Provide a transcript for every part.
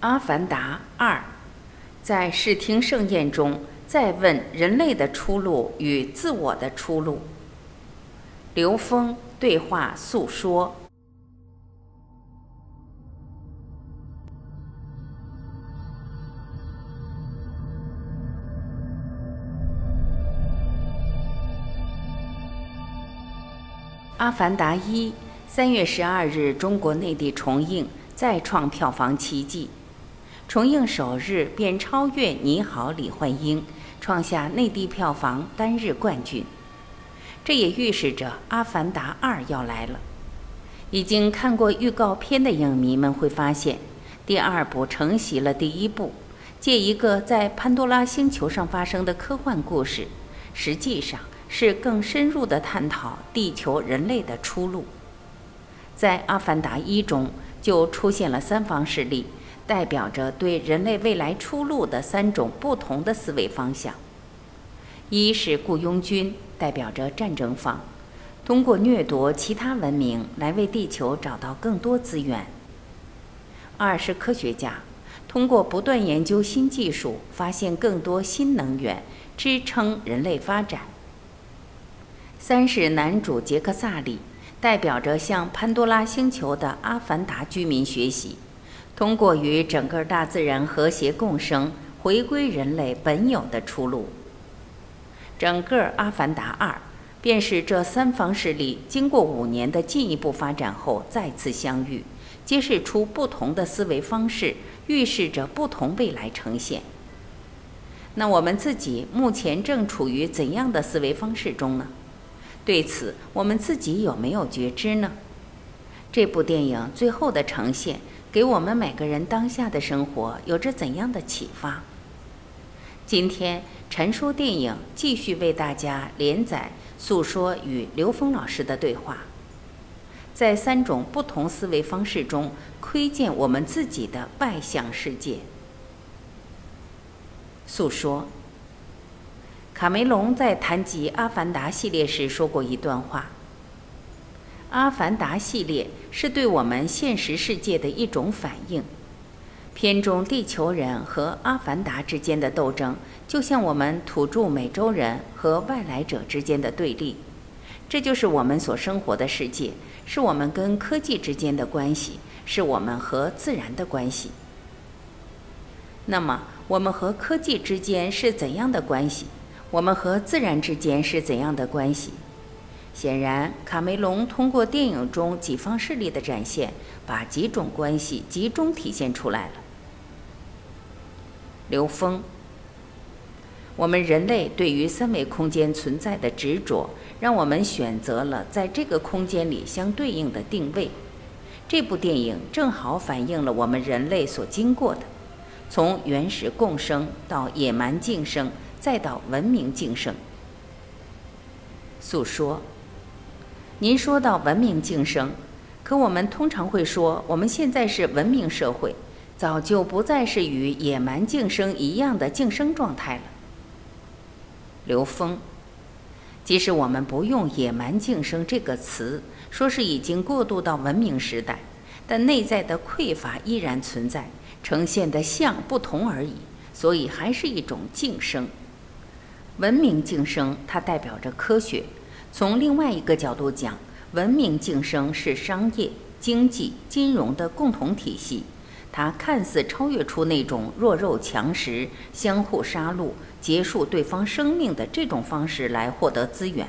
阿凡达二，在视听盛宴中再问人类的出路与自我的出路。刘峰对话诉说。《阿凡达一》三月十二日，中国内地重映，再创票房奇迹。重映首日便超越《你好，李焕英》，创下内地票房单日冠军。这也预示着《阿凡达二》要来了。已经看过预告片的影迷们会发现，第二部承袭了第一部，借一个在潘多拉星球上发生的科幻故事，实际上。是更深入的探讨地球人类的出路。在《阿凡达一》中就出现了三方势力，代表着对人类未来出路的三种不同的思维方向：一是雇佣军，代表着战争方，通过掠夺其他文明来为地球找到更多资源；二是科学家，通过不断研究新技术，发现更多新能源，支撑人类发展。三是男主杰克萨里，代表着向潘多拉星球的阿凡达居民学习，通过与整个大自然和谐共生，回归人类本有的出路。整个《阿凡达二》便是这三方势力经过五年的进一步发展后再次相遇，揭示出不同的思维方式，预示着不同未来呈现。那我们自己目前正处于怎样的思维方式中呢？对此，我们自己有没有觉知呢？这部电影最后的呈现，给我们每个人当下的生活有着怎样的启发？今天陈说电影继续为大家连载诉说与刘峰老师的对话，在三种不同思维方式中窥见我们自己的外向世界。诉说。卡梅隆在谈及《阿凡达》系列时说过一段话：“《阿凡达》系列是对我们现实世界的一种反应。片中地球人和阿凡达之间的斗争，就像我们土著美洲人和外来者之间的对立。这就是我们所生活的世界，是我们跟科技之间的关系，是我们和自然的关系。那么，我们和科技之间是怎样的关系？”我们和自然之间是怎样的关系？显然，卡梅隆通过电影中几方势力的展现，把几种关系集中体现出来了。刘峰，我们人类对于三维空间存在的执着，让我们选择了在这个空间里相对应的定位。这部电影正好反映了我们人类所经过的，从原始共生到野蛮竞争。再到文明晋升，诉说。您说到文明晋升，可我们通常会说，我们现在是文明社会，早就不再是与野蛮竞争一样的竞争状态了。刘峰，即使我们不用“野蛮竞争”这个词，说是已经过渡到文明时代，但内在的匮乏依然存在，呈现的像不同而已，所以还是一种竞争。文明竞争，它代表着科学。从另外一个角度讲，文明竞争是商业、经济、金融的共同体系。它看似超越出那种弱肉强食、相互杀戮、结束对方生命的这种方式来获得资源，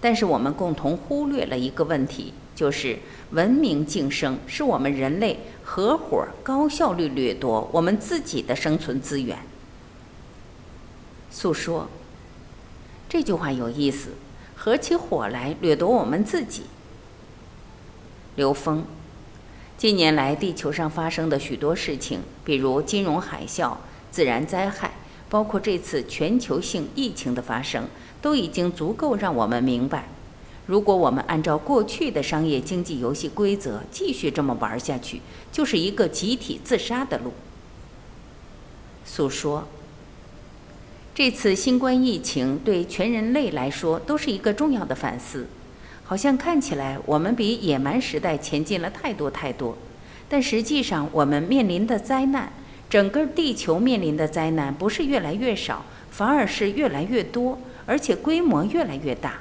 但是我们共同忽略了一个问题，就是文明竞争是我们人类合伙高效率掠夺我们自己的生存资源。诉说。这句话有意思，合起伙来掠夺我们自己。刘峰，近年来地球上发生的许多事情，比如金融海啸、自然灾害，包括这次全球性疫情的发生，都已经足够让我们明白，如果我们按照过去的商业经济游戏规则继续这么玩下去，就是一个集体自杀的路。诉说。这次新冠疫情对全人类来说都是一个重要的反思，好像看起来我们比野蛮时代前进了太多太多，但实际上，我们面临的灾难，整个地球面临的灾难，不是越来越少，反而是越来越多，而且规模越来越大。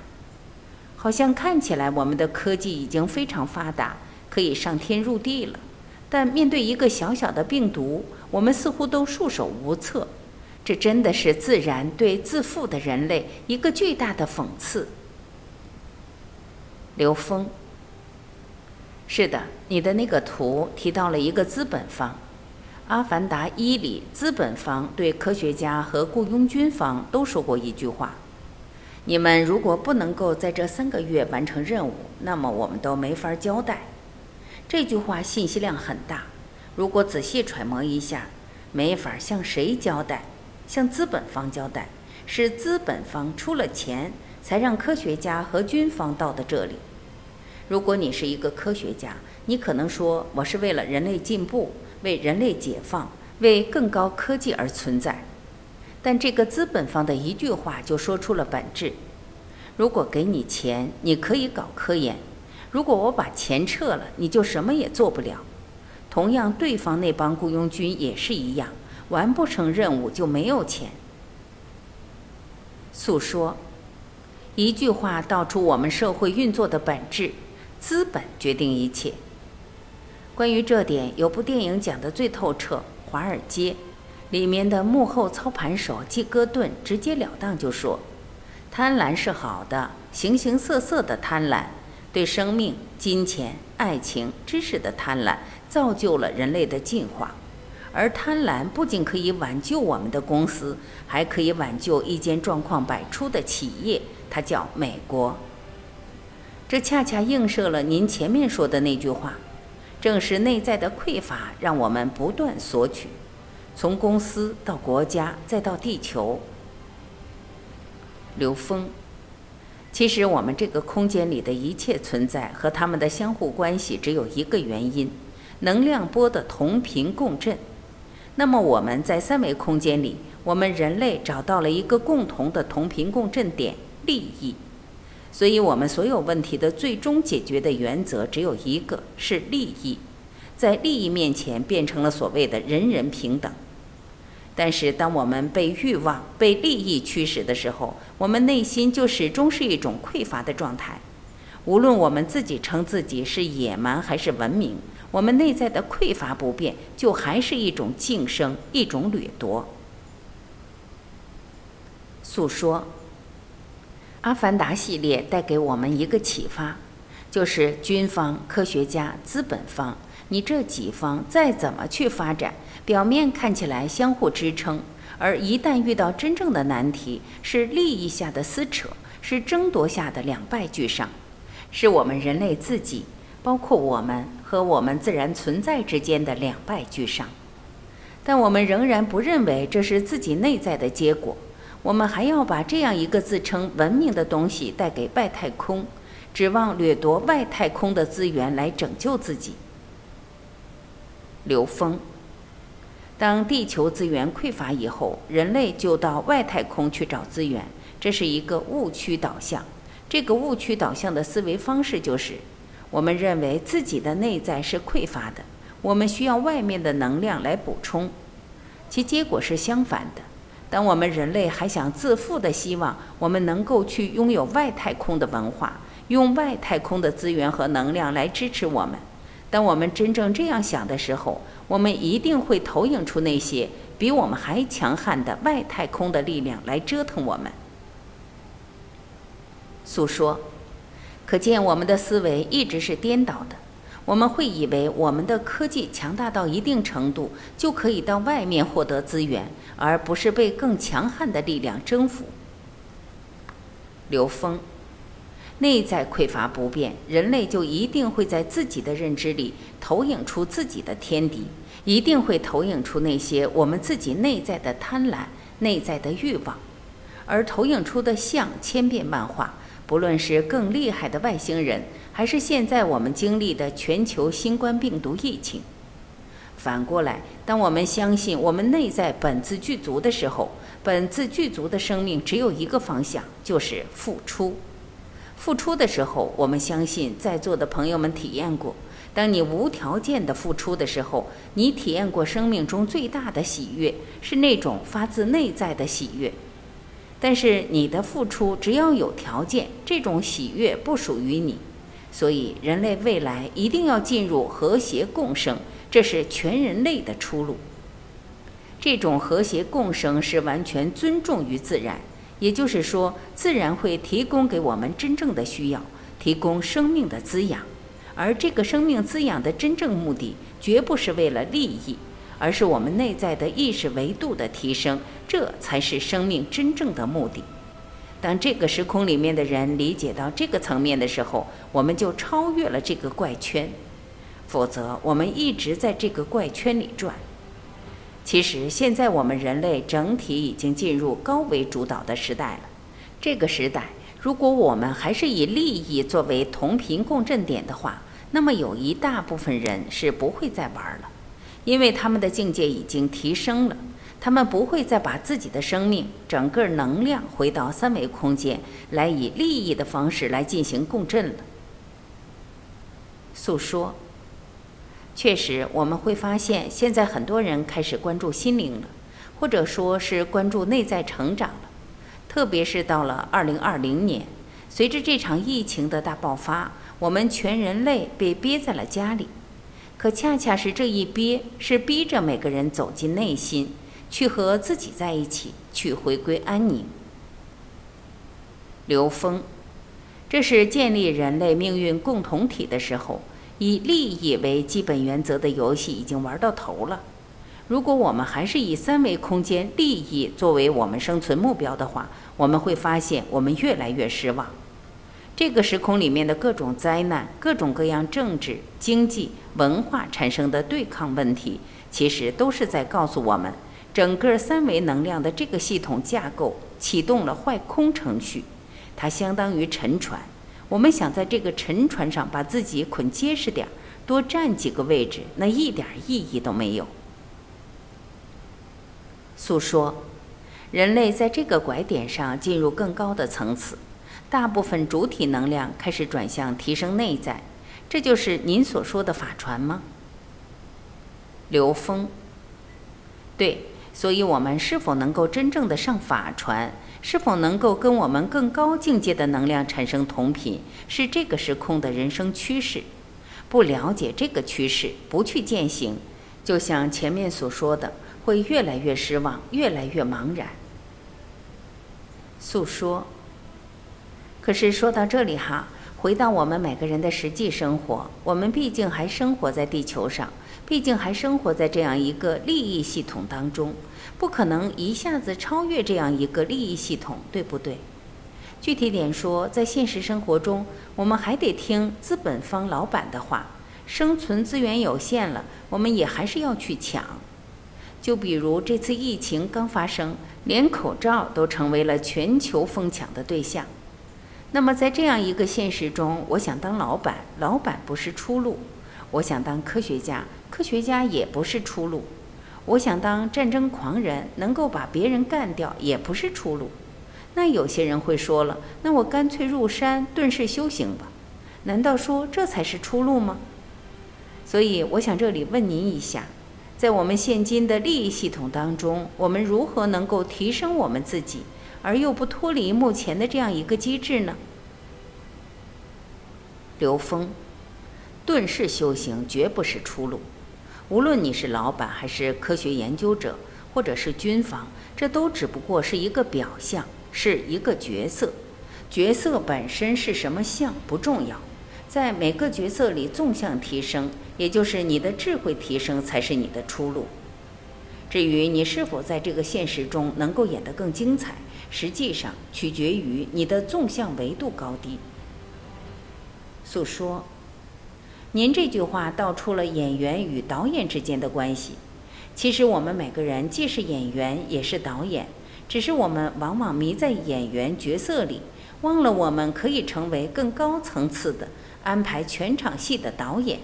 好像看起来我们的科技已经非常发达，可以上天入地了，但面对一个小小的病毒，我们似乎都束手无策。这真的是自然对自负的人类一个巨大的讽刺。刘峰，是的，你的那个图提到了一个资本方，《阿凡达一》里，资本方对科学家和雇佣军方都说过一句话：“你们如果不能够在这三个月完成任务，那么我们都没法交代。”这句话信息量很大，如果仔细揣摩一下，没法向谁交代。向资本方交代，是资本方出了钱，才让科学家和军方到的这里。如果你是一个科学家，你可能说我是为了人类进步、为人类解放、为更高科技而存在。但这个资本方的一句话就说出了本质：如果给你钱，你可以搞科研；如果我把钱撤了，你就什么也做不了。同样，对方那帮雇佣军也是一样。完不成任务就没有钱。诉说，一句话道出我们社会运作的本质：资本决定一切。关于这点，有部电影讲得最透彻，《华尔街》里面的幕后操盘手基戈顿直截了当就说：“贪婪是好的，形形色色的贪婪，对生命、金钱、爱情、知识的贪婪，造就了人类的进化。”而贪婪不仅可以挽救我们的公司，还可以挽救一间状况百出的企业，它叫美国。这恰恰映射了您前面说的那句话：正是内在的匮乏，让我们不断索取，从公司到国家，再到地球。刘峰，其实我们这个空间里的一切存在和它们的相互关系，只有一个原因：能量波的同频共振。那么我们在三维空间里，我们人类找到了一个共同的同频共振点——利益。所以，我们所有问题的最终解决的原则只有一个，是利益。在利益面前，变成了所谓的人人平等。但是，当我们被欲望、被利益驱使的时候，我们内心就始终是一种匮乏的状态。无论我们自己称自己是野蛮还是文明。我们内在的匮乏不变，就还是一种晋升，一种掠夺。诉说，《阿凡达》系列带给我们一个启发，就是军方、科学家、资本方，你这几方再怎么去发展，表面看起来相互支撑，而一旦遇到真正的难题，是利益下的撕扯，是争夺下的两败俱伤，是我们人类自己。包括我们和我们自然存在之间的两败俱伤，但我们仍然不认为这是自己内在的结果。我们还要把这样一个自称文明的东西带给外太空，指望掠夺外太空的资源来拯救自己。刘峰，当地球资源匮乏以后，人类就到外太空去找资源，这是一个误区导向。这个误区导向的思维方式就是。我们认为自己的内在是匮乏的，我们需要外面的能量来补充，其结果是相反的。当我们人类还想自负的希望我们能够去拥有外太空的文化，用外太空的资源和能量来支持我们，当我们真正这样想的时候，我们一定会投影出那些比我们还强悍的外太空的力量来折腾我们。诉说。可见，我们的思维一直是颠倒的。我们会以为我们的科技强大到一定程度，就可以到外面获得资源，而不是被更强悍的力量征服。刘峰，内在匮乏不变，人类就一定会在自己的认知里投影出自己的天敌，一定会投影出那些我们自己内在的贪婪、内在的欲望，而投影出的像千变万化。不论是更厉害的外星人，还是现在我们经历的全球新冠病毒疫情，反过来，当我们相信我们内在本自具足的时候，本自具足的生命只有一个方向，就是付出。付出的时候，我们相信在座的朋友们体验过，当你无条件的付出的时候，你体验过生命中最大的喜悦，是那种发自内在的喜悦。但是你的付出只要有条件，这种喜悦不属于你。所以，人类未来一定要进入和谐共生，这是全人类的出路。这种和谐共生是完全尊重于自然，也就是说，自然会提供给我们真正的需要，提供生命的滋养。而这个生命滋养的真正目的，绝不是为了利益，而是我们内在的意识维度的提升，这才是生命真正的目的。当这个时空里面的人理解到这个层面的时候，我们就超越了这个怪圈，否则我们一直在这个怪圈里转。其实现在我们人类整体已经进入高维主导的时代了，这个时代，如果我们还是以利益作为同频共振点的话，那么有一大部分人是不会再玩了，因为他们的境界已经提升了，他们不会再把自己的生命、整个能量回到三维空间来以利益的方式来进行共振了。诉说，确实我们会发现，现在很多人开始关注心灵了，或者说是关注内在成长了，特别是到了二零二零年，随着这场疫情的大爆发。我们全人类被憋在了家里，可恰恰是这一憋，是逼着每个人走进内心，去和自己在一起，去回归安宁。刘峰，这是建立人类命运共同体的时候，以利益为基本原则的游戏已经玩到头了。如果我们还是以三维空间利益作为我们生存目标的话，我们会发现我们越来越失望。这个时空里面的各种灾难、各种各样政治、经济、文化产生的对抗问题，其实都是在告诉我们，整个三维能量的这个系统架构启动了坏空程序，它相当于沉船。我们想在这个沉船上把自己捆结实点儿，多占几个位置，那一点意义都没有。诉说，人类在这个拐点上进入更高的层次。大部分主体能量开始转向提升内在，这就是您所说的法传吗？刘峰，对，所以我们是否能够真正的上法传，是否能够跟我们更高境界的能量产生同频，是这个时空的人生趋势。不了解这个趋势，不去践行，就像前面所说的，会越来越失望，越来越茫然。诉说。可是说到这里哈，回到我们每个人的实际生活，我们毕竟还生活在地球上，毕竟还生活在这样一个利益系统当中，不可能一下子超越这样一个利益系统，对不对？具体点说，在现实生活中，我们还得听资本方老板的话，生存资源有限了，我们也还是要去抢。就比如这次疫情刚发生，连口罩都成为了全球疯抢的对象。那么，在这样一个现实中，我想当老板，老板不是出路；我想当科学家，科学家也不是出路；我想当战争狂人，能够把别人干掉，也不是出路。那有些人会说了，那我干脆入山遁世修行吧？难道说这才是出路吗？所以，我想这里问您一下，在我们现今的利益系统当中，我们如何能够提升我们自己？而又不脱离目前的这样一个机制呢？刘峰，遁世修行绝不是出路。无论你是老板，还是科学研究者，或者是军方，这都只不过是一个表象，是一个角色。角色本身是什么相不重要，在每个角色里纵向提升，也就是你的智慧提升，才是你的出路。至于你是否在这个现实中能够演得更精彩？实际上取决于你的纵向维度高低。诉说，您这句话道出了演员与导演之间的关系。其实我们每个人既是演员也是导演，只是我们往往迷在演员角色里，忘了我们可以成为更高层次的安排全场戏的导演。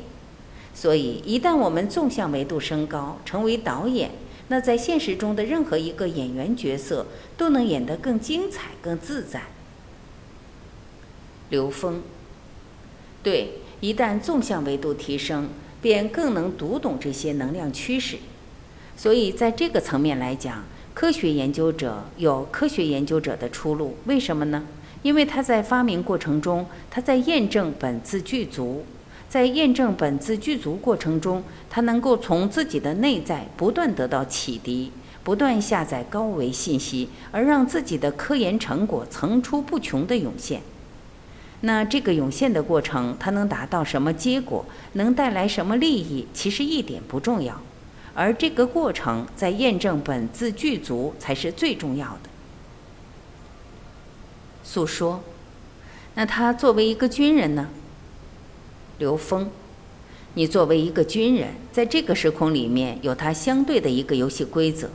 所以，一旦我们纵向维度升高，成为导演。那在现实中的任何一个演员角色都能演得更精彩、更自在。刘峰，对，一旦纵向维度提升，便更能读懂这些能量趋势。所以，在这个层面来讲，科学研究者有科学研究者的出路。为什么呢？因为他在发明过程中，他在验证本自具足，在验证本自具足过程中，他能够从自己的内在不断得到启迪，不断下载高维信息，而让自己的科研成果层出不穷地涌现。那这个涌现的过程，它能达到什么结果，能带来什么利益，其实一点不重要，而这个过程在验证本自具足才是最重要的。诉说，那他作为一个军人呢？刘峰，你作为一个军人，在这个时空里面有他相对的一个游戏规则。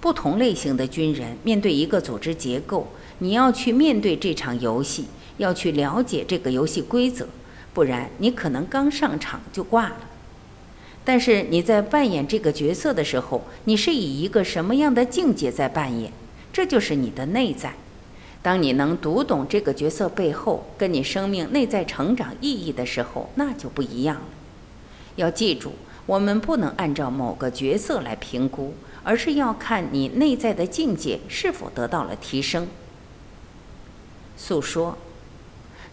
不同类型的军人面对一个组织结构，你要去面对这场游戏。要去了解这个游戏规则，不然你可能刚上场就挂了。但是你在扮演这个角色的时候，你是以一个什么样的境界在扮演？这就是你的内在。当你能读懂这个角色背后跟你生命内在成长意义的时候，那就不一样了。要记住，我们不能按照某个角色来评估，而是要看你内在的境界是否得到了提升。诉说。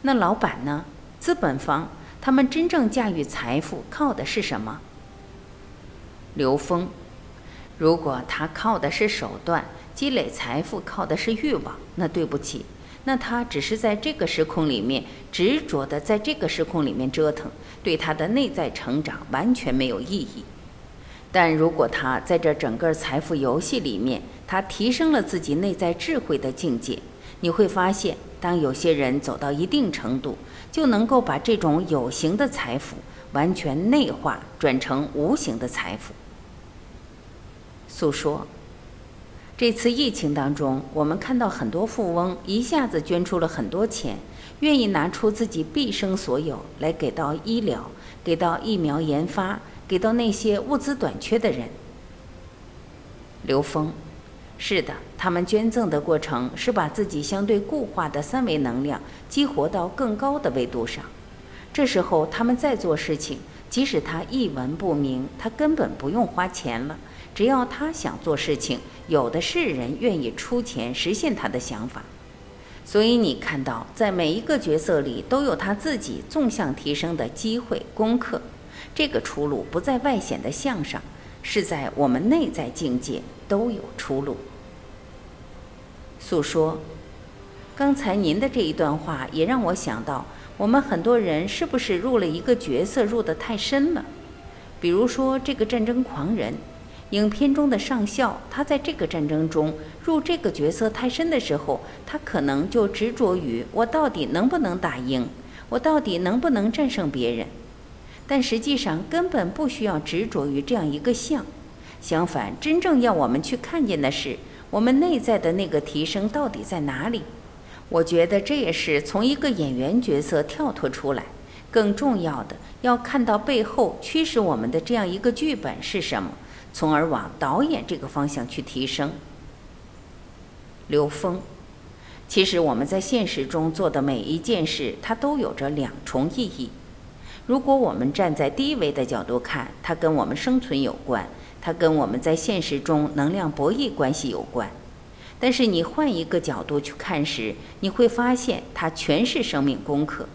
那老板呢？资本方他们真正驾驭财富靠的是什么？刘峰，如果他靠的是手段积累财富，靠的是欲望，那对不起，那他只是在这个时空里面执着的在这个时空里面折腾，对他的内在成长完全没有意义。但如果他在这整个财富游戏里面，他提升了自己内在智慧的境界，你会发现。当有些人走到一定程度，就能够把这种有形的财富完全内化，转成无形的财富。诉说，这次疫情当中，我们看到很多富翁一下子捐出了很多钱，愿意拿出自己毕生所有来给到医疗，给到疫苗研发，给到那些物资短缺的人。刘峰。是的，他们捐赠的过程是把自己相对固化的三维能量激活到更高的维度上。这时候，他们在做事情，即使他一文不名，他根本不用花钱了。只要他想做事情，有的是人愿意出钱实现他的想法。所以，你看到在每一个角色里都有他自己纵向提升的机会功课。这个出路不在外显的相上，是在我们内在境界。都有出路。诉说，刚才您的这一段话也让我想到，我们很多人是不是入了一个角色入得太深了？比如说这个战争狂人，影片中的上校，他在这个战争中入这个角色太深的时候，他可能就执着于我到底能不能打赢，我到底能不能战胜别人，但实际上根本不需要执着于这样一个相。相反，真正要我们去看见的是我们内在的那个提升到底在哪里。我觉得这也是从一个演员角色跳脱出来，更重要的要看到背后驱使我们的这样一个剧本是什么，从而往导演这个方向去提升。刘峰，其实我们在现实中做的每一件事，它都有着两重意义。如果我们站在低维的角度看，它跟我们生存有关。它跟我们在现实中能量博弈关系有关，但是你换一个角度去看时，你会发现它全是生命功课。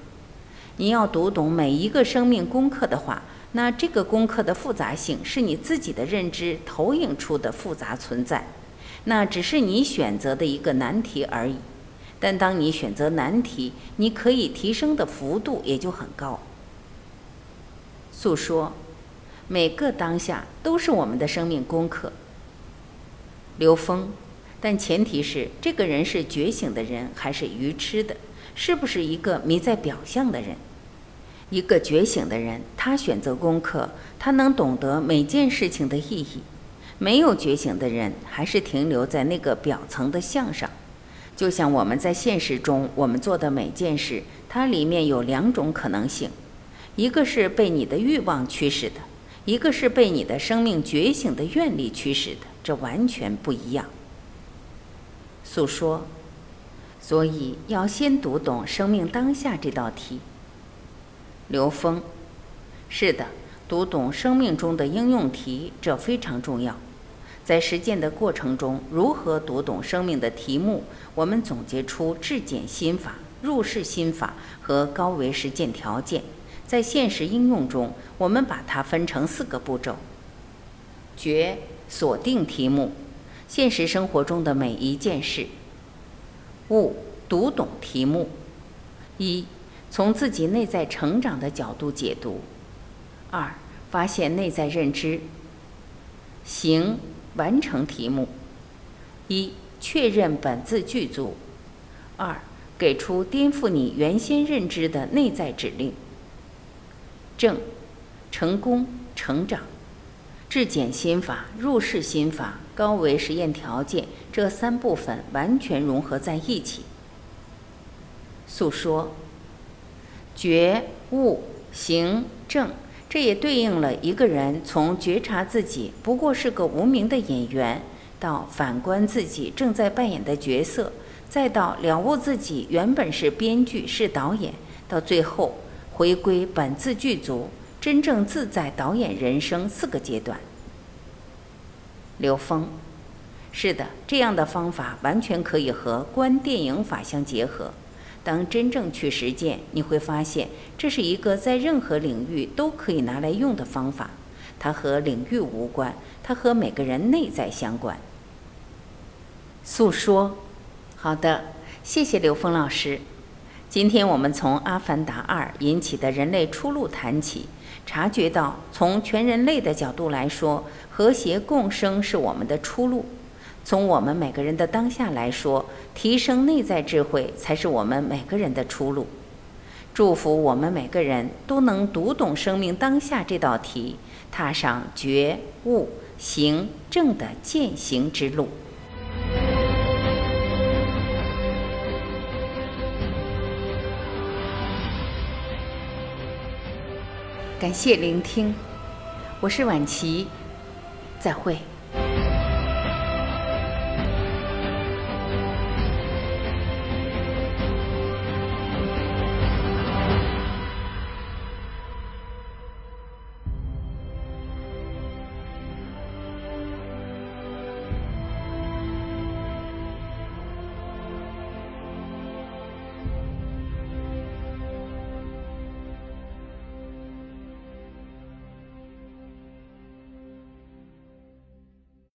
你要读懂每一个生命功课的话，那这个功课的复杂性是你自己的认知投影出的复杂存在，那只是你选择的一个难题而已。但当你选择难题，你可以提升的幅度也就很高。诉说。每个当下都是我们的生命功课。刘峰，但前提是这个人是觉醒的人还是愚痴的？是不是一个迷在表象的人？一个觉醒的人，他选择功课，他能懂得每件事情的意义。没有觉醒的人，还是停留在那个表层的相上。就像我们在现实中，我们做的每件事，它里面有两种可能性：一个是被你的欲望驱使的。一个是被你的生命觉醒的愿力驱使的，这完全不一样。诉说，所以要先读懂生命当下这道题。刘峰，是的，读懂生命中的应用题，这非常重要。在实践的过程中，如何读懂生命的题目？我们总结出质检心法、入世心法和高维实践条件。在现实应用中，我们把它分成四个步骤：决锁定题目，现实生活中的每一件事；悟读懂题目，一。从自己内在成长的角度解读。二、发现内在认知。行完成题目。一、确认本自具足。二、给出颠覆你原先认知的内在指令。正，成功成长。质检心法、入世心法、高维实验条件这三部分完全融合在一起。诉说。觉悟行正，这也对应了一个人从觉察自己不过是个无名的演员，到反观自己正在扮演的角色，再到了悟自己原本是编剧是导演，到最后回归本自具足，真正自在导演人生四个阶段。刘峰，是的，这样的方法完全可以和观电影法相结合。当真正去实践，你会发现这是一个在任何领域都可以拿来用的方法。它和领域无关，它和每个人内在相关。诉说，好的，谢谢刘峰老师。今天我们从《阿凡达二》引起的人类出路谈起，察觉到从全人类的角度来说，和谐共生是我们的出路。从我们每个人的当下来说，提升内在智慧才是我们每个人的出路。祝福我们每个人都能读懂生命当下这道题，踏上觉悟行正的践行之路。感谢聆听，我是婉琪，再会。